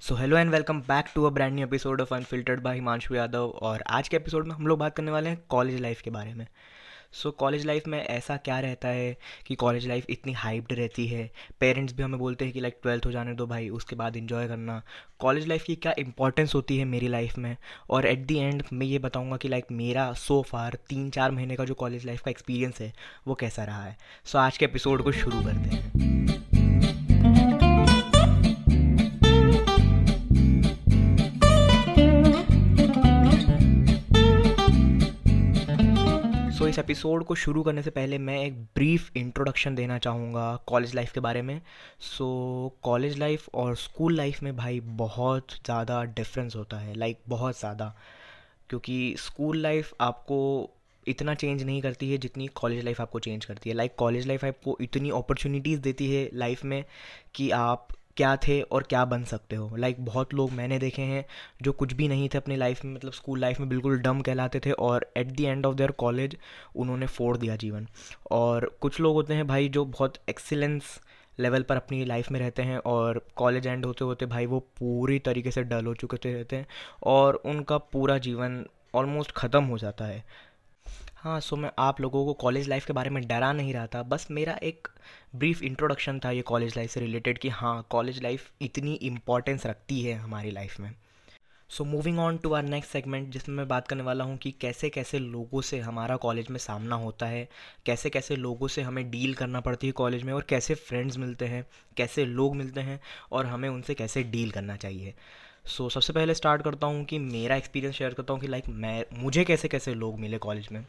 So hello and welcome back to a brand new episode of unfiltered by Himanshu Yadav और आज के episode में हम लोग बात करने वाले हैं कॉलेज लाइफ के बारे में। सो कॉलेज लाइफ में ऐसा क्या रहता है कि कॉलेज लाइफ इतनी हाइप्ड रहती है? पेरेंट्स भी हमें बोलते हैं कि लाइक ट्वेल्थ हो जाने दो भाई उसके बाद इन्जॉय करना। कॉलेज लाइफ की क्या इंपॉर्टेंस होती है मेरी लाइफ में? और एट दी एंड मैं ये बताऊँगा कि लाइक मेरा सो फार तीन चार महीने का जो कॉलेज लाइफ का एक्सपीरियंस है वो कैसा रहा है? सो so, आज के एपिसोड को शुरू करते हैं। इस एपिसोड को शुरू करने से पहले मैं एक ब्रीफ इंट्रोडक्शन देना चाहूँगा कॉलेज लाइफ के बारे में। सो कॉलेज लाइफ और स्कूल लाइफ में भाई बहुत ज़्यादा डिफरेंस होता है लाइक like, बहुत ज़्यादा। क्योंकि स्कूल लाइफ आपको इतना चेंज नहीं करती है जितनी कॉलेज लाइफ आपको चेंज करती है। लाइक कॉलेज लाइफ आपको इतनी अपॉर्चुनिटीज़ देती है लाइफ में कि आप क्या थे और क्या बन सकते हो? लाइक like, बहुत लोग मैंने देखे हैं जो कुछ भी नहीं थे अपनी लाइफ में मतलब स्कूल लाइफ में बिल्कुल डम कहलाते थे और at the end of their college उन्होंने फोड़ दिया जीवन। और कुछ लोग होते हैं भाई जो बहुत एक्सीलेंस लेवल पर अपनी लाइफ में रहते हैं और कॉलेज एंड होते होते भाई वो पूरी तरीके से डल हो चुके रहते हैं और उनका पूरा जीवन ऑलमोस्ट ख़त्म हो जाता है। हाँ सो मैं आप लोगों को कॉलेज लाइफ के बारे में डरा नहीं रहा था। बस मेरा एक ब्रीफ इंट्रोडक्शन था ये कॉलेज लाइफ से रिलेटेड कि हाँ कॉलेज लाइफ इतनी इम्पॉर्टेंस रखती है हमारी लाइफ में। So moving on to our next segment जिसमें मैं बात करने वाला हूँ कि कैसे कैसे लोगों से हमारा कॉलेज में सामना होता है कैसे कैसे लोगों से हमें डील करना पड़ती है कॉलेज में और कैसे फ्रेंड्स मिलते हैं कैसे लोग मिलते हैं और हमें उनसे कैसे डील करना चाहिए। सो so, सबसे पहले स्टार्ट करता हूँ कि मेरा एक्सपीरियंस शेयर करता हूँ कि लाइक मैं मुझे कैसे कैसे लोग मिले कॉलेज में।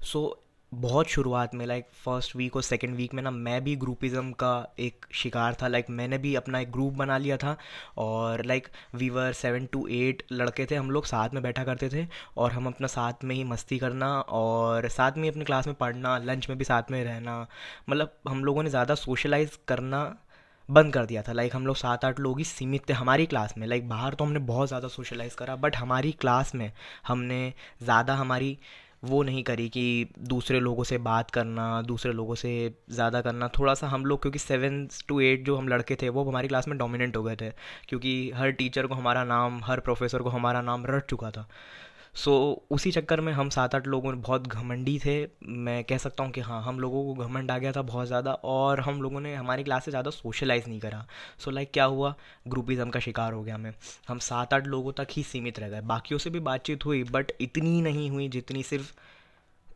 सो बहुत शुरुआत में लाइक फ़र्स्ट वीक और सेकेंड वीक में ना, मैं भी ग्रुपिज़म का एक शिकार था। लाइक मैंने भी अपना एक ग्रुप बना लिया था और like we were seven to eight लड़के थे। हम लोग साथ में बैठा करते थे और हम अपना साथ में ही मस्ती करना और साथ में अपनी क्लास में पढ़ना लंच में भी साथ में रहना। मतलब हम लोगों ने ज़्यादा सोशलाइज करना बंद कर दिया था। लाइक हम लोग सात आठ लोग ही सीमित थे हमारी क्लास में। लाइक बाहर तो हमने बहुत ज़्यादा सोशलाइज करा बट हमारी क्लास में हमने ज़्यादा हमारी वो नहीं करी कि दूसरे लोगों से बात करना, दूसरे लोगों से ज़्यादा करना। थोड़ा सा हम लोग, क्योंकि सेवन टू एट जो हम लड़के थे, वो हमारी क्लास में डोमिनेंट हो गए थे। क्योंकि हर टीचर को हमारा नाम, हर प्रोफेसर को हमारा नाम रट चुका था। सो उसी चक्कर में हम सात आठ लोगों बहुत घमंडी थे। मैं कह सकता हूँ कि हाँ हम लोगों को घमंड आ गया था बहुत ज़्यादा और हम लोगों ने हमारी क्लास से ज़्यादा सोशलाइज़ नहीं करा। सो so, लाइक क्या हुआ? ग्रुपिज़म का शिकार हो गया मैं। हम सात आठ लोगों तक ही सीमित रह गए। बाकियों से भी बातचीत हुई बट इतनी नहीं हुई जितनी सिर्फ़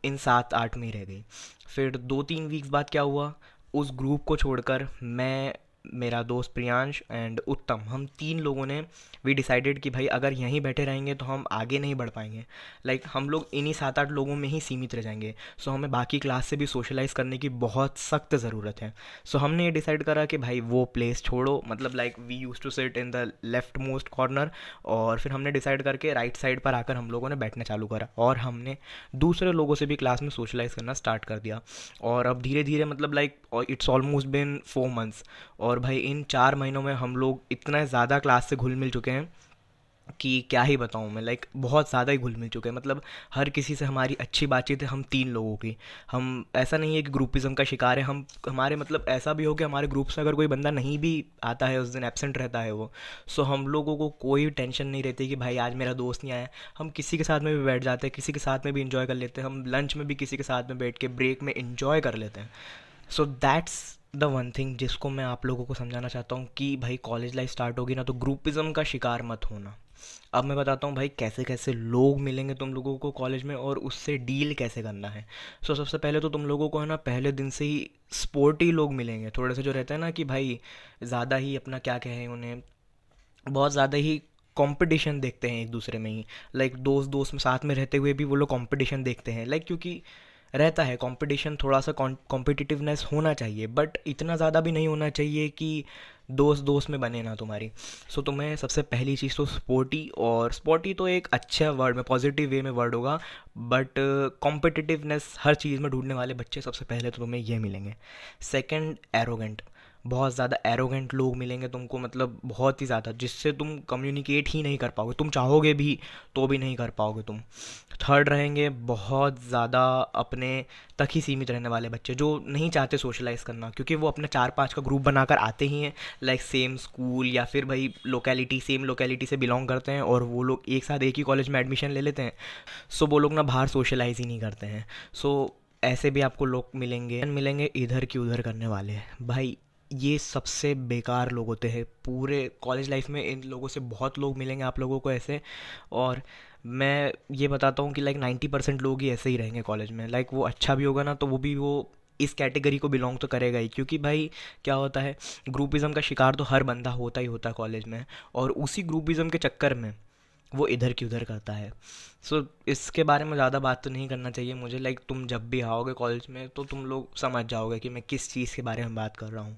इन सात आठ में रह गई। फिर दो तीन वीक्स बाद क्या हुआ? उस ग्रुप को छोड़कर मैं मेरा दोस्त प्रियांश एंड उत्तम हम तीन लोगों ने वी डिसाइडेड कि भाई अगर यहीं बैठे रहेंगे तो हम आगे नहीं बढ़ पाएँगे। लाइक like, हम लोग इन्हीं सात आठ लोगों में ही सीमित रह जाएँगे। सो so, हमें बाकी क्लास से भी सोशलाइज करने की बहुत सख्त ज़रूरत है। सो so, हमने ये डिसाइड करा कि भाई वो प्लेस छोड़ो। मतलब like we use to sit in the leftmost corner और फिर हमने डिसाइड करके राइट साइड पर आकर हम लोगों ने बैठना चालू करा और हमने दूसरे लोगों से भी क्लास में सोशलाइज करना स्टार्ट कर दिया। और अब धीरे धीरे मतलब like it's almost been four months और भाई इन चार महीनों में हम लोग इतना ज़्यादा क्लास से घुल मिल चुके हैं कि क्या ही बताऊँ मैं लाइक बहुत ज़्यादा ही घुल मिल चुके हैं। मतलब हर किसी से हमारी अच्छी बातचीत है हम तीन लोगों की। हम, ऐसा नहीं है कि ग्रुपिज़म का शिकार है, हम, हमारे मतलब ऐसा भी हो कि हमारे ग्रुप से अगर कोई बंदा नहीं भी आता है, उस दिन एबसेंट रहता है वो सो हम लोगों को कोई टेंशन नहीं रहती कि भाई आज मेरा दोस्त नहीं आया। हम किसी के साथ में भी बैठ जाते हैं, किसी के साथ में भी इंजॉय कर लेते हैं, हम लंच में भी किसी के साथ में बैठ के ब्रेक में इंजॉय कर लेते हैं। So that's the one thing जिसको मैं आप लोगों को समझाना चाहता हूँ कि भाई कॉलेज लाइफ स्टार्ट होगी ना तो ग्रुपिज़म का शिकार मत होना। अब मैं बताता हूँ भाई कैसे कैसे लोग मिलेंगे तुम लोगों को कॉलेज में और उससे डील कैसे करना है। सो so, सबसे पहले तो तुम लोगों को है ना पहले दिन से ही स्पोर्टी लोग मिलेंगे। थोड़े से जो रहते हैं ना कि भाई ज़्यादा ही अपना क्या कहें उन्हें बहुत ज़्यादा ही कंपटीशन देखते हैं एक दूसरे में ही। लाइक like, दोस्त दोस्त में साथ में रहते हुए भी वो लोग कंपटीशन देखते हैं। लाइक like, क्योंकि रहता है। कंपटीशन थोड़ा सा कॉम्पिटिटिवनेस होना चाहिए बट इतना ज़्यादा भी नहीं होना चाहिए कि दोस्त दोस्त में बने ना तुम्हारी। सो so, तुम्हें सबसे पहली चीज़ तो स्पोर्टी और स्पोर्टी तो एक अच्छा वर्ड में पॉजिटिव वे में वर्ड होगा बट कॉम्पिटिटिवनेस हर चीज़ में ढूँढने वाले बच्चे सबसे पहले तो तुम्हें ये मिलेंगे। सेकेंड एरोगेंट बहुत ज़्यादा एरोगेंट लोग मिलेंगे तुमको मतलब बहुत ही ज़्यादा, जिससे तुम कम्युनिकेट ही नहीं कर पाओगे। तुम चाहोगे भी तो भी नहीं कर पाओगे तुम। थर्ड रहेंगे बहुत ज़्यादा अपने तक ही सीमित रहने वाले बच्चे, जो नहीं चाहते सोशलाइज़ करना, क्योंकि वो अपने चार पाँच का ग्रुप बनाकर आते ही हैं। लाइक सेम स्कूल या फिर भाई लोकेलिटी सेम लोकेलिटी से बिलोंग करते हैं और वो लोग एक साथ एक ही कॉलेज में एडमिशन ले लेते हैं। सो वो लोग ना बाहर सोशलाइज ही नहीं करते हैं। सो ऐसे भी आपको लोग मिलेंगे मिलेंगे इधर की उधर करने वाले। भाई ये सबसे बेकार लोग होते हैं। पूरे कॉलेज लाइफ में इन लोगों से बहुत लोग मिलेंगे आप लोगों को ऐसे। और मैं ये बताता हूँ कि लाइक नाइन्टी परसेंट लोग ही ऐसे ही रहेंगे कॉलेज में। लाइक वो अच्छा भी होगा ना तो वो भी वो इस कैटेगरी को बिलोंग तो करेगा ही। क्योंकि भाई, क्या होता है ग्रुपिज़म का शिकार तो हर बंदा होता ही होता है कॉलेज में। और उसी ग्रुपिज़म के चक्कर में वो इधर की उधर करता है। सो so, इसके बारे में ज़्यादा बात तो नहीं करना चाहिए। मुझे लाइक like, तुम जब भी आओगे कॉलेज में तो तुम लोग समझ जाओगे कि मैं किस चीज़ के बारे में बात कर रहा हूँ।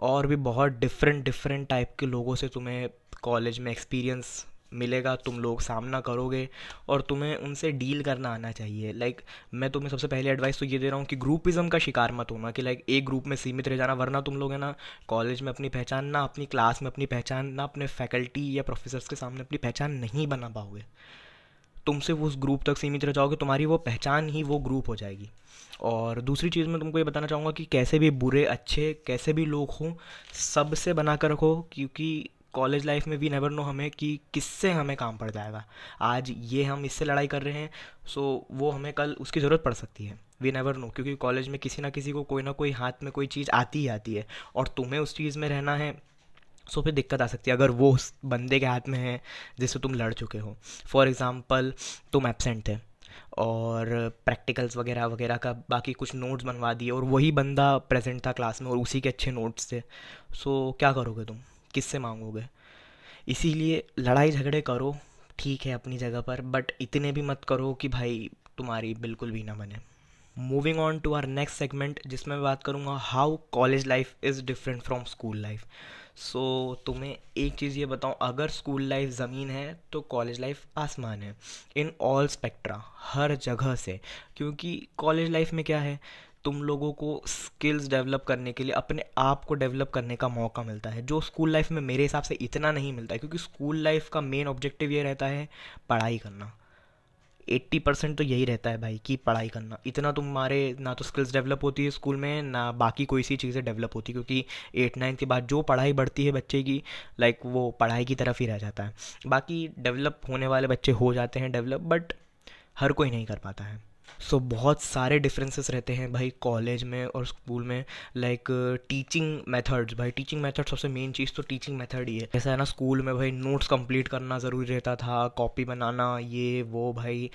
और भी बहुत डिफरेंट डिफरेंट टाइप के लोगों से तुम्हें कॉलेज में एक्सपीरियंस मिलेगा, तुम लोग सामना करोगे और तुम्हें उनसे डील करना आना चाहिए। लाइक मैं तुम्हें सबसे पहले एडवाइस तो ये दे रहा हूँ कि ग्रुपिज़म का शिकार मत होना कि लाइक एक ग्रुप में सीमित रह जाना, वरना तुम लोग है ना कॉलेज में अपनी पहचान, ना अपनी क्लास में अपनी पहचान, ना अपने फैकल्टी या प्रोफेसर्स के सामने अपनी पहचान नहीं बना पाओगे। तुम सिर्फ़ उस ग्रुप तक सीमित रह जाओगे, तुम्हारी वो पहचान ही वो ग्रुप हो जाएगी। और दूसरी चीज़ मैं तुमको ये बताना चाहूँगा कि कैसे भी बुरे, अच्छे, कैसे भी लोग हों, सबसे बना कर रखो क्योंकि कॉलेज लाइफ में वी नेवर नो हमें कि किससे हमें काम पड़ जाएगा। आज ये हम इससे लड़ाई कर रहे हैं सो वो हमें कल उसकी ज़रूरत पड़ सकती है। वी नेवर नो क्योंकि कॉलेज में किसी ना किसी को कोई ना कोई हाथ में कोई चीज़ आती ही आती है और तुम्हें उस चीज़ में रहना है सो फिर दिक्कत आ सकती है। अगर वो उस बंदे के हाथ में है जिससे तुम लड़ चुके हो। फॉर एग्ज़ाम्पल तुम एबसेंट थे और प्रैक्टिकल्स वगैरह वगैरह का बाकी कुछ नोट्स बनवा दिए और वही बंदा प्रेजेंट था क्लास में और उसी के अच्छे नोट्स थे। सो so, क्या करोगे तुम? किससे मांगोगे? इसीलिए लड़ाई झगड़े करो, ठीक है अपनी जगह पर बट इतने भी मत करो कि भाई तुम्हारी बिल्कुल भी ना बने। Moving on to our next segment जिसमें मैं बात करूँगा how college life is different from school life so तुम्हें एक चीज़ ये बताऊँ, अगर स्कूल लाइफ ज़मीन है तो कॉलेज लाइफ आसमान है। इन ऑल स्पेक्ट्रा हर जगह से। क्योंकि कॉलेज लाइफ में क्या है? तुम लोगों को स्किल्स डेवलप करने के लिए, अपने आप को डेवलप करने का मौका मिलता है, जो स्कूल लाइफ में मेरे हिसाब से इतना नहीं मिलता है, क्योंकि स्कूल लाइफ का मेन ऑब्जेक्टिव ये रहता है पढ़ाई करना। एट्टी परसेंट तो यही रहता है भाई कि पढ़ाई करना। इतना तुम्हारे ना तो स्किल्स डेवलप होती है स्कूल में, ना बाकी कोई सी चीज़ें डेवलप होती, क्योंकि एट नाइन्थ के बाद जो पढ़ाई बढ़ती है बच्चे की लाइक वो पढ़ाई की तरफ़ ही रह जाता है। बाकी डेवलप होने वाले बच्चे हो जाते हैं डेवलप बट हर कोई नहीं कर पाता है। सो so, बहुत सारे डिफरेंसेस रहते हैं भाई कॉलेज में और स्कूल में लाइक टीचिंग मेथड्स भाई टीचिंग मेथड सबसे मेन चीज़ तो टीचिंग मेथड ही है। जैसा है ना स्कूल में भाई नोट्स कंप्लीट करना ज़रूरी रहता था कॉपी बनाना ये वो भाई।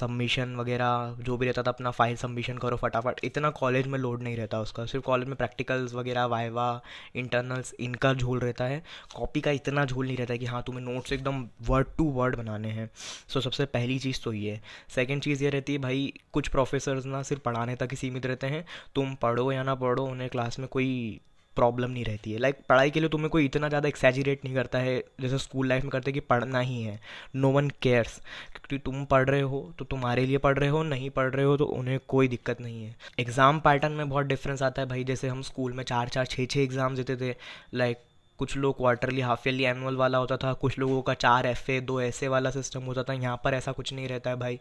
सबमिशन वगैरह, जो भी रहता था, अपना फ़ाइल सबमिशन करो फटाफट। इतना कॉलेज में लोड नहीं रहता उसका। सिर्फ़ कॉलेज में प्रैक्टिकल्स वगैरह वाइवा इंटरनल्स इनका झोल रहता है। कॉपी का इतना झोल नहीं रहता कि हाँ तुम्हें नोट्स एकदम वर्ड टू वर्ड बनाने हैं। सो सबसे पहली चीज़ तो ये है। सेकेंड चीज़ ये रहती है, भाई, कुछ प्रोफेसर्स ना सिर्फ़ पढ़ाने तक ही सीमित रहते हैं। तुम पढ़ो या ना पढ़ो, उन्हें क्लास में कोई प्रॉब्लम नहीं रहती है। लाइक like, पढ़ाई के लिए तुम्हें कोई इतना ज़्यादा एक्सेजरेट नहीं करता है जैसे स्कूल लाइफ में करते कि पढ़ना ही है। नो वन केयर्स क्योंकि तुम पढ़ रहे हो तो तुम्हारे लिए पढ़ रहे हो नहीं पढ़ रहे हो तो उन्हें कोई दिक्कत नहीं है। एग्ज़ाम पैटर्न में बहुत डिफरेंस आता है भाई जैसे हम स्कूल में चार चार छः छः एग्ज़ाम देते थे। लाइक कुछ लोग क्वार्टरली हाफ़ ईयरली एनुअल वाला होता था, कुछ लोगों का चार एफ़ ए दो ऐसे वाला सिस्टम होता था, यहाँ पर ऐसा कुछ नहीं रहता है भाई।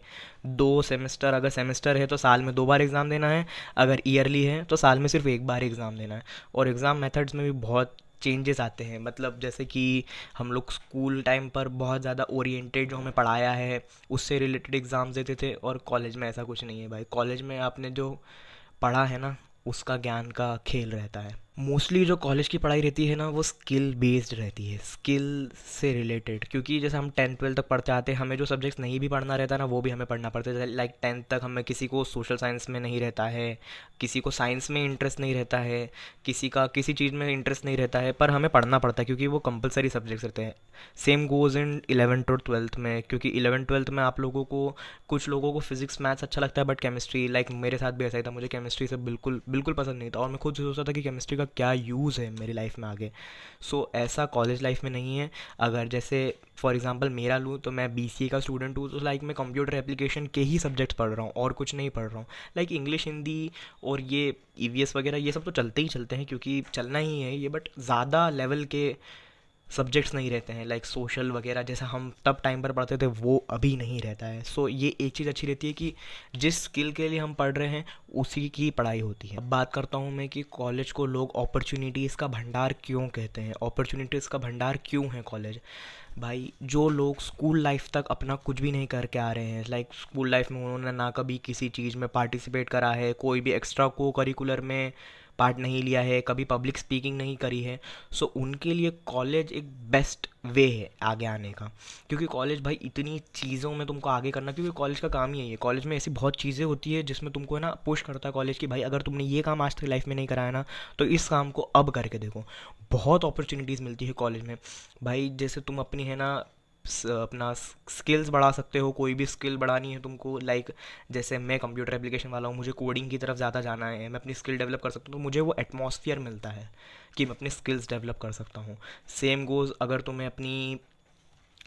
दो सेमेस्टर अगर सेमेस्टर है तो साल में दो बार एग्ज़ाम देना है, अगर ईयरली है तो साल में सिर्फ़ एक बार एग्ज़ाम देना है। और एग्ज़ाम मेथड्स में भी बहुत चेंजेस आते हैं मतलब जैसे कि हम लोग स्कूल टाइम पर बहुत ज़्यादा ओरिएंटेड जो हमें पढ़ाया है, उससे रिलेटेड एग्ज़ाम देते थे और कॉलेज में ऐसा कुछ नहीं है भाई। कॉलेज में आपने जो पढ़ा है ना, उसका ज्ञान का खेल रहता है। मोस्टली जो कॉलेज की पढ़ाई रहती है ना, वो स्किल बेस्ड रहती है स्किल से रिलेटेड क्योंकि जैसे हम टेंथ ट्वेल्थ तक पढ़ते आते हैं, हमें जो सब्जेक्ट्स नहीं भी पढ़ना रहता ना, वो भी हमें पढ़ना पड़ता है। लाइक टेंथ तक हमें किसी को सोशल साइंस में नहीं रहता है, किसी को साइंस में इंटरेस्ट नहीं रहता है, किसी का, किसी चीज़ में इंटरेस्ट नहीं रहता है, पर हमें पढ़ना पड़ता है, क्योंकि वो कंपलसरी सब्जेक्ट्स रहते हैं। सेम गोज़ इन इलेवेंथ और ट्वेल्थ में, क्योंकि इलेवन ट्वेल्थ में आप लोगों को, कुछ लोगों को फिजिक्स मैथ्स अच्छा लगता है बट केमिस्ट्री लाइक मेरे साथ भी ऐसा ही था, मुझे केमिस्ट्री से बिल्कुल बिल्कुल पसंद नहीं था, और मैं खुद सोचता था कि केमिस्ट्री का क्या यूज़ है मेरी लाइफ में आगे? सो so, ऐसा कॉलेज लाइफ में नहीं है। अगर जैसे फॉर एग्जांपल मेरा लूँ तो मैं BCA का स्टूडेंट हूँ तो लाइक मैं कंप्यूटर एप्लीकेशन के ही सब्जेक्ट्स पढ़ रहा हूँ और कुछ नहीं पढ़ रहा हूँ। लाइक इंग्लिश हिंदी और ये ई e वगैरह ये सब तो चलते ही चलते हैं क्योंकि चलना ही है ये बट ज़्यादा लेवल के सब्जेक्ट्स नहीं रहते हैं लाइक सोशल वगैरह जैसा हम तब टाइम पर पढ़ते थे वो अभी नहीं रहता है। सो so, ये एक चीज़ अच्छी रहती है कि जिस स्किल के लिए हम पढ़ रहे हैं उसी की पढ़ाई होती है। अब बात करता हूँ मैं कि कॉलेज को लोग अपॉर्चुनिटीज़ का भंडार क्यों कहते हैं? अपॉर्चुनिटीज़ का भंडार क्यों है कॉलेज भाई जो लोग स्कूल लाइफ तक अपना कुछ भी नहीं करके आ रहे हैं लाइक स्कूल लाइफ में उन्होंने ना कभी किसी चीज़ में पार्टिसिपेट करा है कोई भी एक्स्ट्रा को करिकुलर में पार्ट नहीं लिया है, कभी पब्लिक स्पीकिंग नहीं करी है सो उनके लिए कॉलेज एक बेस्ट वे है आगे आने का। क्योंकि कॉलेज भाई इतनी चीज़ों में तुमको आगे करना, क्योंकि कॉलेज का काम ही है। ये कॉलेज में ऐसी बहुत चीज़ें होती है जिसमें तुमको है ना पुश करता है कॉलेज की भाई अगर तुमने ये काम आज तक लाइफ में नहीं कराया ना तो इस काम को अब करके देखो। बहुत अपॉर्चुनिटीज़ मिलती है कॉलेज में। भाई जैसे तुम अपनी है ना अपना स्किल्स बढ़ा सकते हो, कोई भी स्किल बढ़ानी है तुमको लाइक जैसे मैं कंप्यूटर एप्लीकेशन वाला हूँ, मुझे कोडिंग की तरफ़ ज़्यादा जाना है, मैं अपनी स्किल डेवलप कर सकता हूँ तो मुझे वो एटमोसफियर मिलता है कि मैं अपने स्किल्स डेवलप कर सकता हूँ। सेम गोज़ अगर तुम्हें अपनी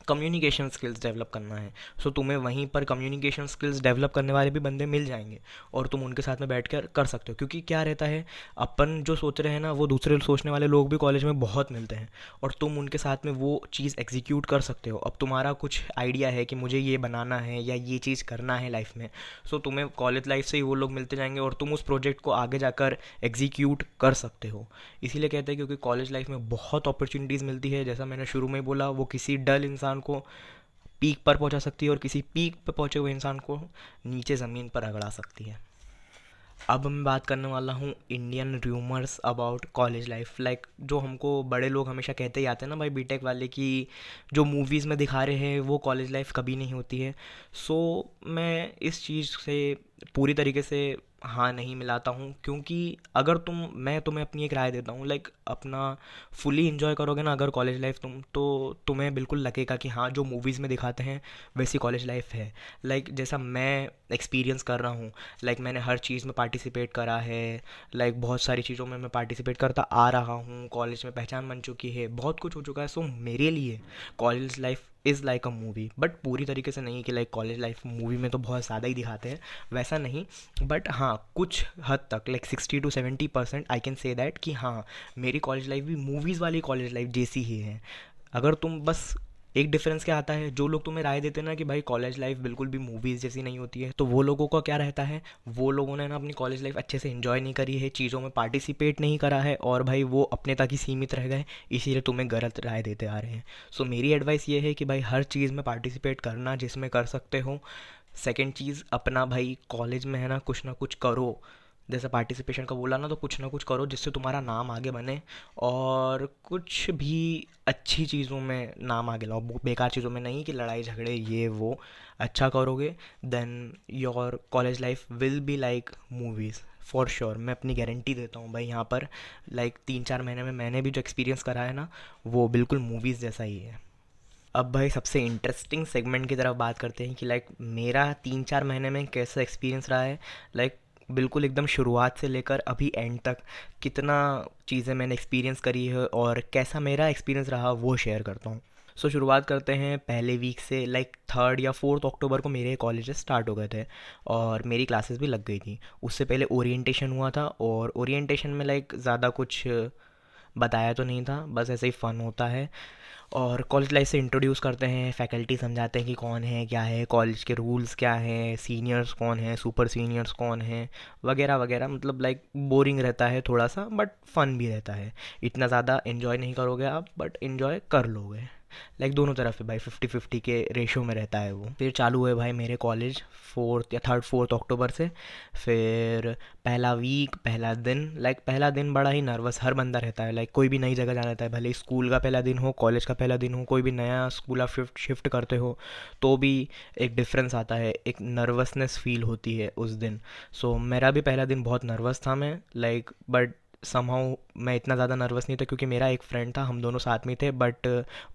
कम्युनिकेशन स्किल्स डेवलप करना है। सो so, तुम्हें वहीं पर कम्युनिकेशन स्किल्स डेवलप करने वाले भी बंदे मिल जाएँगे और तुम उनके साथ में बैठ कर कर सकते हो। क्योंकि क्या रहता है अपन जो सोच रहे हैं ना वो दूसरे सोचने वाले लोग भी कॉलेज में बहुत मिलते हैं और तुम उनके साथ में वो चीज़ एग्जीक्यूट कर सकते हो। अब तुम्हारा कुछ आइडिया है कि मुझे ये बनाना है या ये चीज़ करना है लाइफ में सो so, तुम्हें कॉलेज लाइफ से ही वो लोग मिलते जाएँगे और तुम उस प्रोजेक्ट को आगे जाकर एग्जीक्यूट कर सकते हो। इसीलिए कहते हैं क्योंकि कॉलेज लाइफ में बहुत अपॉर्चुनिटीज़ मिलती है। जैसा मैंने शुरू में बोला वो किसी डल इंसान इंसान को पीक पर पहुँचा सकती है और किसी पीक पर पहुँचे हुए इंसान को नीचे ज़मीन पर रगड़ा सकती है। अब मैं बात करने वाला हूँ Indian rumours about college life like जो हमको बड़े लोग हमेशा कहते ही आते हैं ना भाई बीटेक वाले कि जो मूवीज़ में दिखा रहे हैं वो कॉलेज लाइफ कभी नहीं होती है। सो so, मैं इस चीज़ से पूरी तरीके से हाँ नहीं मिलाता हूँ, क्योंकि अगर तुम, मैं तुम्हें अपनी एक राय देता हूँ लाइक अपना फुली इन्जॉय करोगे ना अगर कॉलेज लाइफ तुम तो तुम्हें बिल्कुल लगेगा कि हाँ जो मूवीज़ में दिखाते हैं, वैसी कॉलेज लाइफ है। लाइक जैसा मैं एक्सपीरियंस कर रहा हूँ लाइक मैंने हर चीज़ में पार्टिसिपेट करा है लाइक बहुत सारी चीज़ों में मैं पार्टिसिपेट करता आ रहा हूँ कॉलेज में पहचान बन चुकी है, बहुत कुछ हो चुका है। सो मेरे लिए college life is like a movie but पूरी तरीके से नहीं कि लाइक कॉलेज लाइफ मूवी में तो बहुत ज़्यादा ही दिखाते हैं, वैसा नहीं। बट हाँ कुछ हद तक like sixty to seventy percent I can say that कि हाँ मेरी कॉलेज लाइफ भी मूवीज़ वाली कॉलेज लाइफ जैसी ही है। अगर तुम बस एक डिफरेंस क्या आता है? जो लोग तुम्हें राय देते हैं ना कि भाई कॉलेज लाइफ बिल्कुल भी मूवीज़ जैसी नहीं होती है तो वो लोगों का क्या रहता है? वो लोगों ने ना अपनी कॉलेज लाइफ अच्छे से इन्जॉय नहीं करी है, चीज़ों में पार्टिसिपेट नहीं करा है, और भाई वो अपने तक ही सीमित रह गए, इसीलिए तुम्हें गलत राय देते आ रहे हैं। सो मेरी एडवाइस ये है कि भाई हर चीज़ में पार्टिसिपेट करना जिसमें कर सकते हो। सेकेंड चीज़, अपना भाई कॉलेज में है ना, कुछ ना कुछ करो। जैसे पार्टिसिपेशन का बोला ना तो कुछ ना कुछ करो जिससे तुम्हारा नाम आगे बने और कुछ भी अच्छी चीज़ों में नाम आगे लाओ। बेकार चीज़ों में नहीं कि लड़ाई झगड़े ये वो अच्छा करोगे then your college life will be like movies for sure मैं अपनी गारंटी देता हूँ भाई यहाँ पर लाइक like, तीन चार महीने में मैंने भी जो एक्सपीरियंस करा है ना वो बिल्कुल मूवीज़ जैसा ही है। अब भाई सबसे इंटरेस्टिंग सेगमेंट की तरफ़ बात करते हैं कि लाइक मेरा तीन चार महीने में कैसा एक्सपीरियंस रहा है। लाइक बिल्कुल एकदम शुरुआत से लेकर अभी एंड तक कितना चीज़ें मैंने एक्सपीरियंस करी है और कैसा मेरा एक्सपीरियंस रहा वो शेयर करता हूँ। सो so, शुरुआत करते हैं पहले वीक से लाइक थर्ड या फोर्थ अक्टूबर को मेरे कॉलेजेस स्टार्ट हो गए थे और मेरी क्लासेस भी लग गई थी। उससे पहले ओरिएंटेशन हुआ था और ओरिएंटेशन में लाइक ज़्यादा कुछ बताया तो नहीं था बस ऐसे ही फ़न होता है। और कॉलेज लाइफ से इंट्रोड्यूस करते हैं फैकल्टी समझाते हैं कि कौन है, क्या है कॉलेज के रूल्स क्या हैं सीनियर्स कौन हैं सुपर सीनियर्स कौन हैं, वगैरह वगैरह। मतलब लाइक बोरिंग रहता है थोड़ा सा बट फ़न भी रहता है। इतना ज़्यादा इन्जॉय नहीं करोगे आप बट इन्जॉय कर लोगे। लाइक दोनों तरफ़ है भाई फिफ्टी फिफ्टी के रेशो में रहता है वो। फिर चालू हुए भाई मेरे कॉलेज फोर्थ या थर्ड फोर्थ अक्टूबर से। फिर पहला वीक पहला दिन लाइक पहला दिन बड़ा ही नर्वस हर बंदा रहता है। लाइक कोई भी नई जगह जाना रहता है भले स्कूल का पहला दिन हो कॉलेज का पहला दिन हो कोई भी नया स्कूल आप शिफ्ट शिफ्ट करते हो तो भी एक डिफरेंस आता है एक नर्वसनेस फील होती है उस दिन। सो so, मेरा भी पहला दिन बहुत नर्वस था मैं लाइक बट समहाउ मैं इतना ज़्यादा नर्वस नहीं था क्योंकि मेरा एक फ्रेंड था हम दोनों साथ में थे बट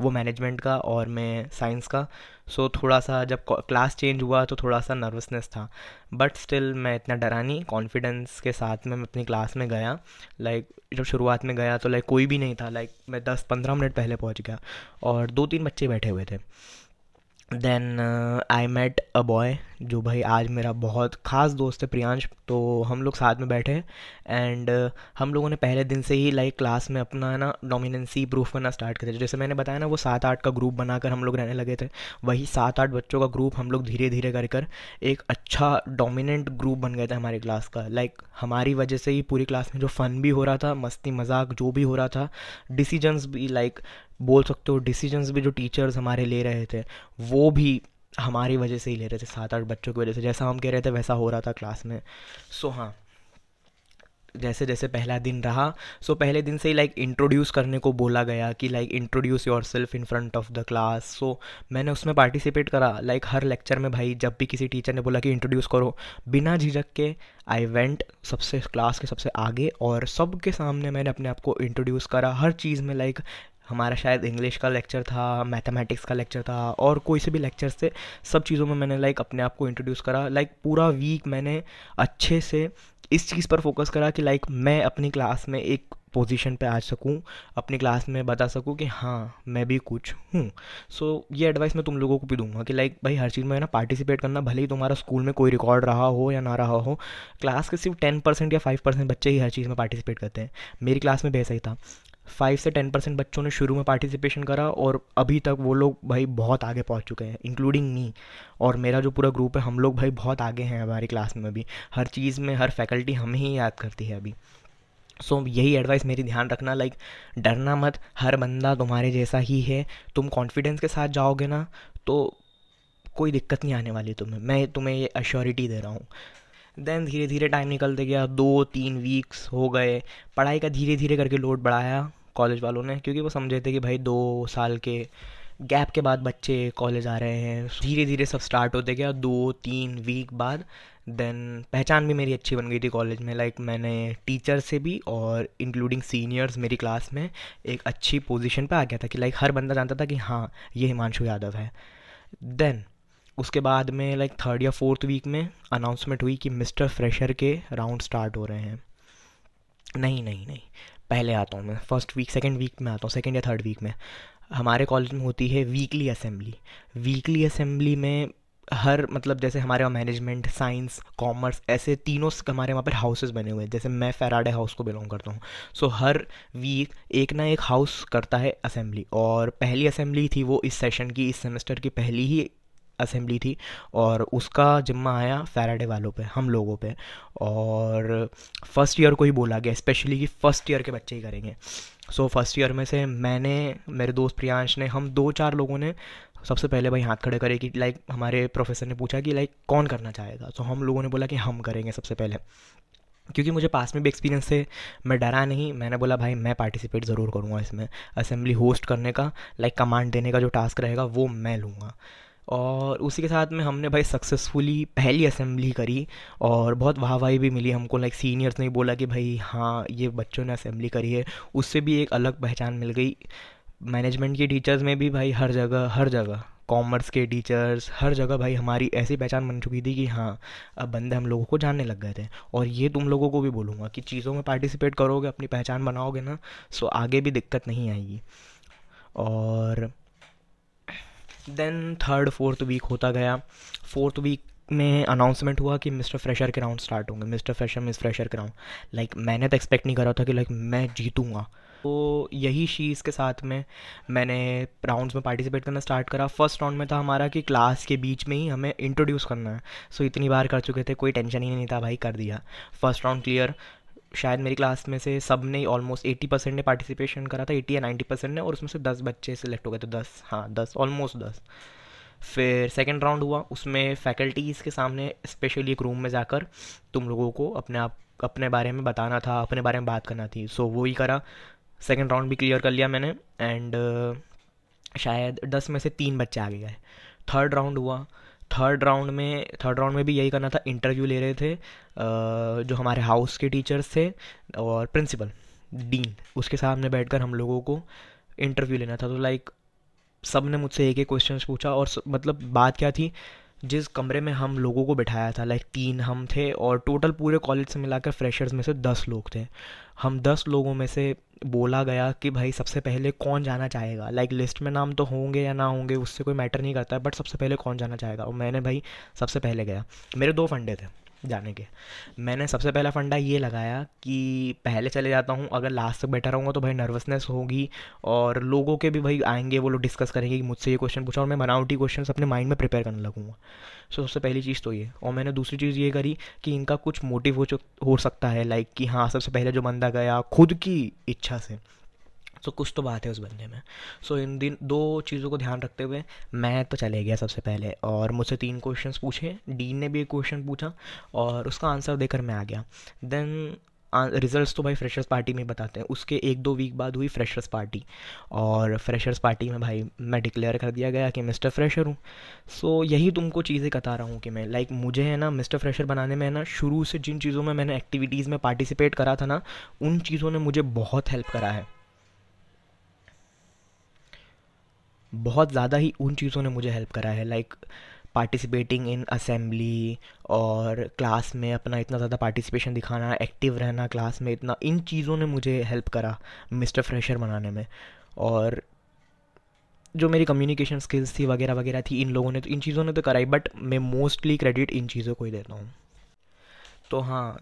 वो मैनेजमेंट का और मैं साइंस का। सो so, थोड़ा सा जब क्लास चेंज हुआ तो थोड़ा सा नर्वसनेस था। बट स्टिल मैं इतना डरा नहीं कॉन्फिडेंस के साथ में मैं अपनी क्लास में गया। लाइक like, जब शुरुआत में गया तो लाइक like, कोई भी नहीं था लाइक like, मैं दस पंद्रह मिनट पहले पहुँच गया। और दो तीन बच्चे बैठे हुए थे। Then I met a boy जो भाई आज मेरा बहुत ख़ास दोस्त है प्रियांश तो हम लोग साथ में बैठे एंड uh, हम लोगों ने पहले दिन से ही लाइक क्लास में अपना ना डोमिनेंसी प्रूफ करना स्टार्ट करे जैसे मैंने बताया ना वो सात आठ का ग्रुप बनाकर हम लोग रहने लगे थे। वही सात आठ बच्चों का ग्रुप हम लोग धीरे धीरे कर कर एक अच्छा डोमिनेंट ग्रुप बन गया था हमारे क्लास का। लाइक like, हमारी वजह से ही पूरी क्लास में जो फ़न भी हो रहा था मस्ती मज़ाक जो भी हो रहा था डिसीजंस भी लाइक बोल सकते हो डिसीजंस भी जो टीचर्स हमारे ले रहे थे वो भी हमारी वजह से ही ले रहे थे सात आठ बच्चों की वजह से। जैसा हम कह रहे थे वैसा हो रहा था क्लास में। सो हाँ। जैसे जैसे पहला दिन रहा सो so पहले दिन से ही लाइक इंट्रोड्यूस करने को बोला गया कि like introduce yourself in front of the class so मैंने उसमें पार्टिसिपेट करा। लाइक like, हर लेक्चर में भाई जब भी किसी टीचर ने बोला कि इंट्रोड्यूस करो बिना झिझक के आई वेंट सबसे क्लास के सबसे आगे और सबके सामने मैंने अपने आप को इंट्रोड्यूस करा। हर चीज़ में लाइक हमारा शायद इंग्लिश का लेक्चर था मैथमेटिक्स का लेक्चर था और कोई से भी लेक्चर्स थे सब चीज़ों में मैंने लाइक अपने आप को इंट्रोड्यूस करा। लाइक पूरा वीक मैंने अच्छे से इस चीज़ पर फोकस करा कि लाइक मैं अपनी क्लास में एक पोजीशन पे आ सकूँ अपनी क्लास में बता सकूँ कि हाँ मैं भी कुछ हूँ। सो so, ये एडवाइस मैं तुम लोगों को भी दूँगा कि लाइक भाई हर चीज़ में ना पार्टिसिपेट करना भले ही तुम्हारा स्कूल में कोई रिकॉर्ड रहा हो या ना रहा हो क्लास के सिर्फ़ टेन परसेंट या फाइव परसेंट बच्चे ही हर चीज़ में पार्टिसिपेट करते हैं। मेरी क्लास में भी ऐसा ही था। फाइव से टेन परसेंट बच्चों ने शुरू में पार्टिसिपेशन करा और अभी तक वो लोग भाई बहुत आगे पहुँच चुके हैं इंक्लूडिंग मी और मेरा जो पूरा ग्रुप है हम लोग भाई बहुत आगे हैं हमारी क्लास में अभी। हर चीज़ में हर फैकल्टी हमें ही याद करती है अभी। सो so, यही एडवाइस मेरी ध्यान रखना लाइक डरना मत। हर बंदा तुम्हारे जैसा ही है। तुम कॉन्फिडेंस के साथ जाओगे ना तो कोई दिक्कत नहीं आने वाली तुम्हें। मैं तुम्हें ये अश्योरिटी दे रहा हूँ। देन धीरे धीरे टाइम निकलते गया। दो, तीन वीक्स हो गए। पढ़ाई का धीरे धीरे करके लोड बढ़ाया कॉलेज वालों ने, क्योंकि वो समझे थे कि भाई दो साल के गैप के बाद बच्चे कॉलेज आ रहे हैं। धीरे धीरे सब स्टार्ट होते गया। दो, तीन वीक बाद देन पहचान भी मेरी अच्छी बन गई थी कॉलेज में। लाइक मैंने टीचर से भी और इंक्लूडिंग सीनियर्स मेरी क्लास में एक अच्छी पोजीशन पे आ गया था कि लाइक हर बंदा जानता था कि हाँ ये हिमांशु यादव है। देन उसके बाद में लाइक थर्ड या फोर्थ वीक में अनाउंसमेंट हुई कि मिस्टर फ्रेशर के राउंड स्टार्ट हो रहे हैं। नहीं नहीं नहीं। पहले आता हूँ मैं। फ़र्स्ट वीक सेकेंड वीक में आता हूँ। सेकेंड या थर्ड वीक में। हमारे कॉलेज में होती है वीकली असेंबली वीकली असेंबली में हर मतलब जैसे हमारे वहाँ मैनेजमेंट साइंस कॉमर्स ऐसे तीनों हमारे वहाँ पर हाउसेस बने हुए हैं। जैसे मैं फेराडे हाउस को बिलोंग करता हूँ। सो so, हर वीक एक ना एक हाउस करता है असेंबली और पहली असेंबली थी वो इस सेशन की इस सेमेस्टर की पहली ही असेंबली थी और उसका जिम्मा आया फैराडे वालों पे, हम लोगों पे। और फ़र्स्ट ईयर को ही बोला गया, स्पेशली कि फ़र्स्ट ईयर के बच्चे ही करेंगे। सो फ़र्स्ट ईयर में से मैंने, मेरे दोस्त प्रियांश ने, हम दो चार लोगों ने सबसे पहले भाई हाथ खड़े करे कि लाइक हमारे प्रोफेसर ने पूछा कि लाइक कौन करना चाहेगा? तो हम लोगों ने बोला कि हम करेंगे सबसे पहले। क्योंकि मुझे पास में भी एक्सपीरियंस है मैं डरा नहीं, मैंने बोला, भाई, मैं पार्टिसिपेट ज़रूर करूँगा इसमें। असेंबली होस्ट करने का लाइक कमांड देने का जो टास्क रहेगा, वो मैं लूँगा। और उसी के साथ में हमने भाई सक्सेसफुली पहली असेंबली करी और बहुत वाह वाही भी मिली हमको लाइक सीनियर्स ने बोला कि भाई हाँ ये बच्चों ने असेंबली करी है। उससे भी एक अलग पहचान मिल गई। मैनेजमेंट के टीचर्स में भी भाई हर जगह हर जगह कॉमर्स के टीचर्स हर जगह भाई हमारी ऐसी पहचान बन चुकी थी कि हाँ अब बंदे हम लोगों को जानने लग गए थे। और ये तुम लोगों को भी बोलूँगा कि चीज़ों में पार्टिसिपेट करोगे, अपनी पहचान बनाओगे ना सो आगे भी दिक्कत नहीं आएगी। और देन थर्ड फोर्थ वीक होता गया। फोर्थ वीक में अनाउंसमेंट हुआ कि मिस्टर फ्रेशर के राउंड स्टार्ट होंगे। मिस्टर फ्रेशर मिस फ्रेशर के राउंड लाइक मैंने तो एक्सपेक्ट नहीं करा था कि लाइक मैं जीतूँगा। तो यही चीज़ के साथ में मैंने राउंड्स में पार्टिसिपेट करना स्टार्ट करा। फ़र्स्ट राउंड में था हमारा कि क्लास के बीच में ही हमें इंट्रोड्यूस करना है। सो so, इतनी बार कर चुके थे कोई टेंशन ही नहीं था भाई कर दिया। फ़र्स्ट राउंड क्लियर शायद मेरी क्लास में से सबने ऑलमोस्ट एटी परसेंट ने पार्टिसिपेशन करा था एटी या नाइन्टी परसेंट ने और उसमें से दस बच्चे सिलेक्ट हो गए थे दस हाँ दस ऑलमोस्ट दस। फिर सेकेंड राउंड हुआ उसमें फैकल्टीज़ के सामने स्पेशली एक रूम में जाकर तुम लोगों को अपने आप अपने बारे में बताना था अपने बारे में बात करना थी। सो so, वो ही करा। सेकेंड राउंड भी क्लियर कर लिया मैंने एंड uh, शायद दस में से तीन बच्चे आगे गए। थर्ड राउंड हुआ थर्ड राउंड में थर्ड राउंड में भी यही करना था इंटरव्यू ले रहे थे जो हमारे हाउस के टीचर्स थे और प्रिंसिपल डीन उसके सामने बैठकर हम लोगों को इंटरव्यू लेना था। तो लाइक सबने मुझसे एक एक क्वेश्चन पूछा और मतलब बात क्या थी, जिस कमरे में हम लोगों को बिठाया था लाइक तीन हम थे और टोटल पूरे कॉलेज से मिलाकर फ्रेशर्स में से दस लोग थे। हम दस लोगों में से बोला गया कि भाई सबसे पहले कौन जाना चाहेगा? लाइक like, लिस्ट में नाम तो होंगे या ना होंगे उससे कोई मैटर नहीं करता है बट सबसे पहले कौन जाना चाहेगा? और मैंने भाई सबसे पहले गया। मेरे दो फंडे थे। जाने के। मैंने सबसे पहला फंडा ये लगाया कि पहले चले जाता हूँ, अगर लास्ट तक बैठा रहूँगा तो भाई नर्वसनेस होगी और लोगों के भी भाई आएँगे, वो लोग डिस्कस करेंगे कि मुझसे ये क्वेश्चन पूछा और मैं बनावटी क्वेश्चन अपने माइंड में प्रिपेयर करने लगूँगा। सो सबसे पहली चीज़ तो ये। और मैंने दूसरी चीज़ ये करी कि इनका कुछ मोटिव हो हो सकता है लाइक कि हाँ सबसे पहले जो बंदा गया खुद की इच्छा से सो so, कुछ तो बात है उस बंदे में। सो so, इन दिन दो चीज़ों को ध्यान रखते हुए मैं तो चले गया सबसे पहले और मुझसे तीन क्वेश्चंस पूछे। डीन ने भी एक क्वेश्चन पूछा और उसका आंसर देकर मैं आ गया। देन रिजल्ट्स तो भाई फ्रेशर्स पार्टी में बताते हैं। उसके एक दो वीक बाद हुई फ्रेशर्स पार्टी और फ्रेशर्स पार्टी में भाई मैं डिक्लेयर कर दिया गया कि मिस्टर फ्रेशर हूँ। सो so, यही तुमको चीज़ें बता रहा हूँ कि मैं लाइक like, मुझे है ना मिस्टर फ्रेशर बनाने में है ना शुरू से जिन चीज़ों में मैंने एक्टिविटीज़ में पार्टिसिपेट करा था ना उन चीज़ों ने मुझे बहुत हेल्प करा है। बहुत ज़्यादा ही उन चीज़ों ने मुझे हेल्प करा है लाइक पार्टिसिपेटिंग इन असेंबली और क्लास में अपना इतना ज़्यादा पार्टिसिपेशन दिखाना एक्टिव रहना क्लास में इतना, इन चीज़ों ने मुझे हेल्प करा मिस्टर फ्रेशर बनाने में। और जो मेरी कम्युनिकेशन स्किल्स थी वगैरह वगैरह थी इन लोगों ने तो इन चीज़ों ने तो कराई बट मैं मोस्टली क्रेडिट इन चीज़ों को ही देता हूँ। तो हाँ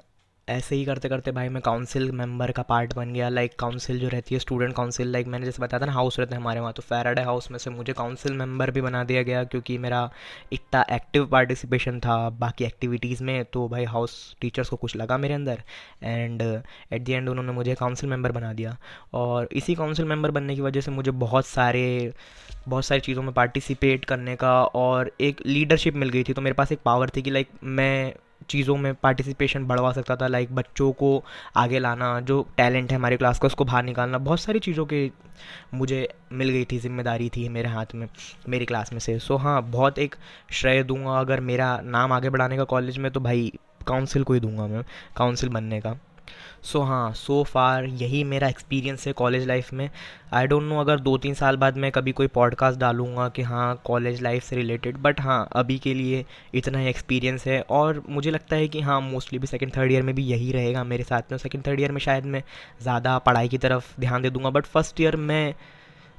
ऐसे ही करते करते भाई मैं काउंसिल मेंबर का पार्ट बन गया लाइक काउंसिल जो रहती है स्टूडेंट काउंसिल लाइक मैंने जैसे बताया था ना हाउस रहते हैं हमारे वहाँ तो फैराडे हाउस में से मुझे काउंसिल मेंबर भी बना दिया गया क्योंकि मेरा इतना एक्टिव पार्टिसिपेशन था बाकी एक्टिविटीज़ में तो भाई हाउस टीचर्स को कुछ लगा मेरे अंदर एंड एट दी एंड उन्होंने मुझे काउंसिल मेंबर बना दिया। और इसी काउंसिल मेंबर बनने की वजह से मुझे बहुत सारे, बहुत सारी चीज़ों में पार्टिसिपेट करने का और एक लीडरशिप मिल गई थी तो मेरे पास एक पावर थी कि लाइक मैं चीज़ों में पार्टिसिपेशन बढ़वा सकता था लाइक बच्चों को आगे लाना, जो टैलेंट है हमारे क्लास का, उसको बाहर निकालना, बहुत सारी चीज़ों के मुझे मिल गई थी, ज़िम्मेदारी थी मेरे हाथ में, मेरी क्लास में से। सो हाँ बहुत एक श्रेय दूँगा, अगर मेरा नाम आगे बढ़ाने का कॉलेज में तो भाई काउंसिल को ही दूँगा मैं काउंसिल बनने का। सो so, हाँ सो फार यही मेरा एक्सपीरियंस है कॉलेज लाइफ में। आई डोंट नो अगर दो तीन साल बाद मैं कभी कोई पॉडकास्ट डालूँगा कि हाँ कॉलेज लाइफ से रिलेटेड बट हाँ अभी के लिए इतना ही एक्सपीरियंस है। और मुझे लगता है कि हाँ मोस्टली भी सेकेंड थर्ड ईयर में भी यही रहेगा मेरे साथ में। सेकेंड थर्ड ईयर में शायद मैं ज़्यादा पढ़ाई की तरफ़ ध्यान दे दूँगा बट फ़र्स्ट ईयर में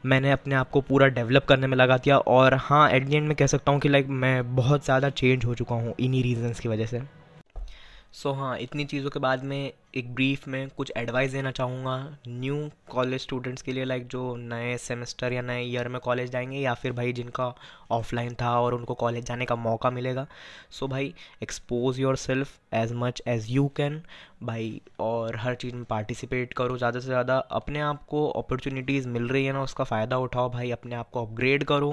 मैंने अपने आप को पूरा डेवलप करने में लगा दिया। और हाँ एट दी एंड में कह सकता हूँ कि लाइक मैं बहुत ज़्यादा चेंज हो चुका हूँ इन्हीं रीजंस की वजह से सो। So, हाँ इतनी चीज़ों के बाद में एक ब्रीफ में कुछ एडवाइस देना चाहूँगा न्यू कॉलेज स्टूडेंट्स के लिए लाइक जो नए सेमेस्टर या नए ईयर में कॉलेज जाएँगे या फिर भाई जिनका ऑफलाइन था और उनको कॉलेज जाने का मौका मिलेगा। सो so, भाई expose yourself as much as you can भाई और हर चीज़ में पार्टिसिपेट करो ज़्यादा से ज़्यादा। अपने आप को अपॉर्चुनिटीज़ मिल रही है ना उसका फ़ायदा उठाओ भाई अपने आप को अपग्रेड करो।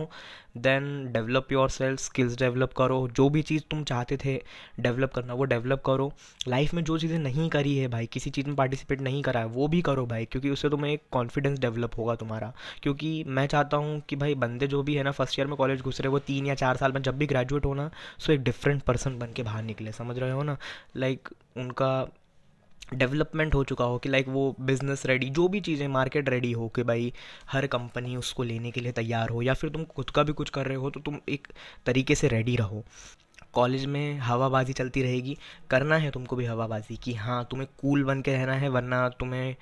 Then develop yourself skills develop करो। जो भी चीज़ तुम चाहते थे डेवलप करना वो डेवलप करो। लाइफ में जो चीज़ें नहीं करी है भाई, किसी चीज़ में पार्टिसिपेट नहीं करा है, वो भी करो भाई, क्योंकि उससे तुम्हें एक कॉन्फिडेंस डेवलप होगा तुम्हारा। क्योंकि मैं चाहता हूँ कि भाई, बंदे जो भी है ना फ़र्स्ट ईयर में कॉलेज घुस रहे, वो तीन या चार साल में जब भी ग्रेजुएट होना सो एक डिफरेंट पर्सन बन के बाहर निकले, समझ रहे हो ना? लाइक उनका डेवलपमेंट हो चुका हो कि लाइक वो बिज़नेस रेडी जो भी चीज़ें मार्केट रेडी हो कि भाई, हर कंपनी उसको लेने के लिए तैयार हो, या फिर तुम खुद का भी कुछ कर रहे हो तो तुम एक तरीके से रेडी रहो। कॉलेज में हवाबाजी चलती रहेगी, करना है तुमको भी हवाबाजी कि हाँ तुम्हें कूल बन के रहना है, वरना तुम्हें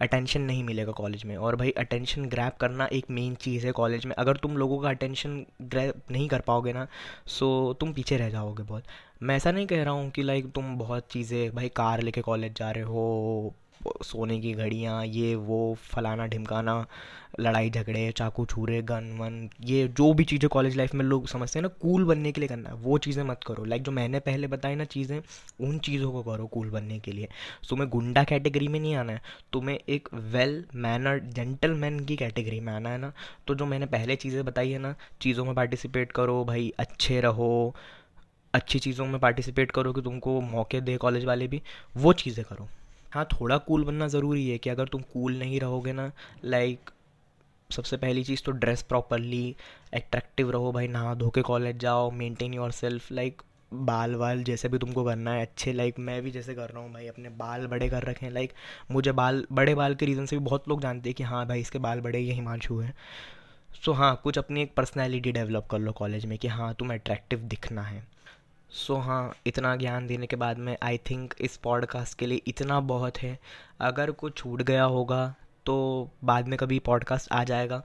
अटेंशन नहीं मिलेगा कॉलेज में। और भाई अटेंशन ग्रैप करना एक मेन चीज़ है कॉलेज में। अगर तुम लोगों का अटेंशन ग्रैप नहीं कर पाओगे ना सो तुम पीछे रह जाओगे बहुत। मैं ऐसा नहीं कह रहा हूँ कि लाइक तुम बहुत चीज़ें, भाई, कार लेके कॉलेज जा रहे हो सोने की घड़ियाँ, ये, वो, फलाना ढिमकाना, लड़ाई झगड़े, चाकू छूरे, गन, वन, ये जो भी चीज़ें कॉलेज लाइफ में लोग समझते हैं ना कूल बनने के लिए करना, वो चीज़ें मत करो। लाइक जो मैंने पहले बताई ना चीज़ें, उन चीज़ों को करो कूल बनने के लिए। तुम्हें गुंडा कैटेगरी में नहीं आना है तुम्हें एक वेल मैनर जेंटलमैन की कैटेगरी में आना है ना। तो जो मैंने पहले चीज़ें बताई है ना, चीज़ों में पार्टिसिपेट करो, भाई अच्छे रहो, अच्छी चीज़ों में पार्टिसिपेट करो कि तुमको मौके दे कॉलेज वाले भी, वो चीज़ें करो। हाँ थोड़ा कूल बनना ज़रूरी है कि अगर तुम कूल नहीं रहोगे ना लाइक सबसे पहली चीज़ तो ड्रेस प्रॉपरली एट्रैक्टिव रहो भाई नहा धो के कॉलेज जाओ मेंटेन योर सेल्फ लाइक बाल वाल जैसे भी तुमको करना है अच्छे लाइक मैं भी जैसे कर रहा हूँ भाई अपने बाल बड़े कर रखे हैं लाइक मुझे बाल बड़े बाल के रीज़न से भी बहुत लोग जानते हैं कि हाँ भाई इसके बाल बड़े ये हिमांशु है। सो so, हाँ कुछ अपनी एक पर्सनैलिटी डेवलप कर लो कॉलेज में कि हाँ तुम अट्रैक्टिव दिखना है। सो so, हाँ इतना ज्ञान देने के बाद में आई थिंक इस पॉडकास्ट के लिए इतना बहुत है। अगर कुछ छूट गया होगा तो बाद में कभी पॉडकास्ट आ जाएगा।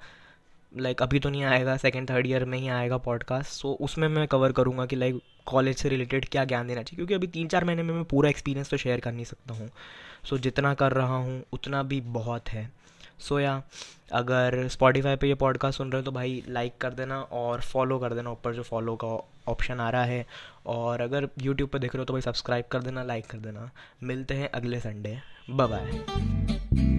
लाइक like, अभी तो नहीं आएगा सेकेंड थर्ड ईयर में ही आएगा पॉडकास्ट सो so, उसमें मैं कवर करूँगा कि लाइक कॉलेज से रिलेटेड क्या ज्ञान देना चाहिए। क्योंकि अभी तीन चार महीने में मैं पूरा एक्सपीरियंस तो शेयर कर नहीं सकता हूँ। सो so, जितना कर रहा हूँ उतना भी बहुत है। सो so, या अगर स्पॉटीफाई पे ये पॉडकास्ट सुन रहे हो तो भाई लाइक कर देना और फॉलो कर देना ऊपर जो फॉलो का ऑप्शन आ रहा है। और अगर यूट्यूब पर देख रहे हो तो भाई सब्सक्राइब कर देना लाइक कर देना। मिलते हैं अगले संडे बाय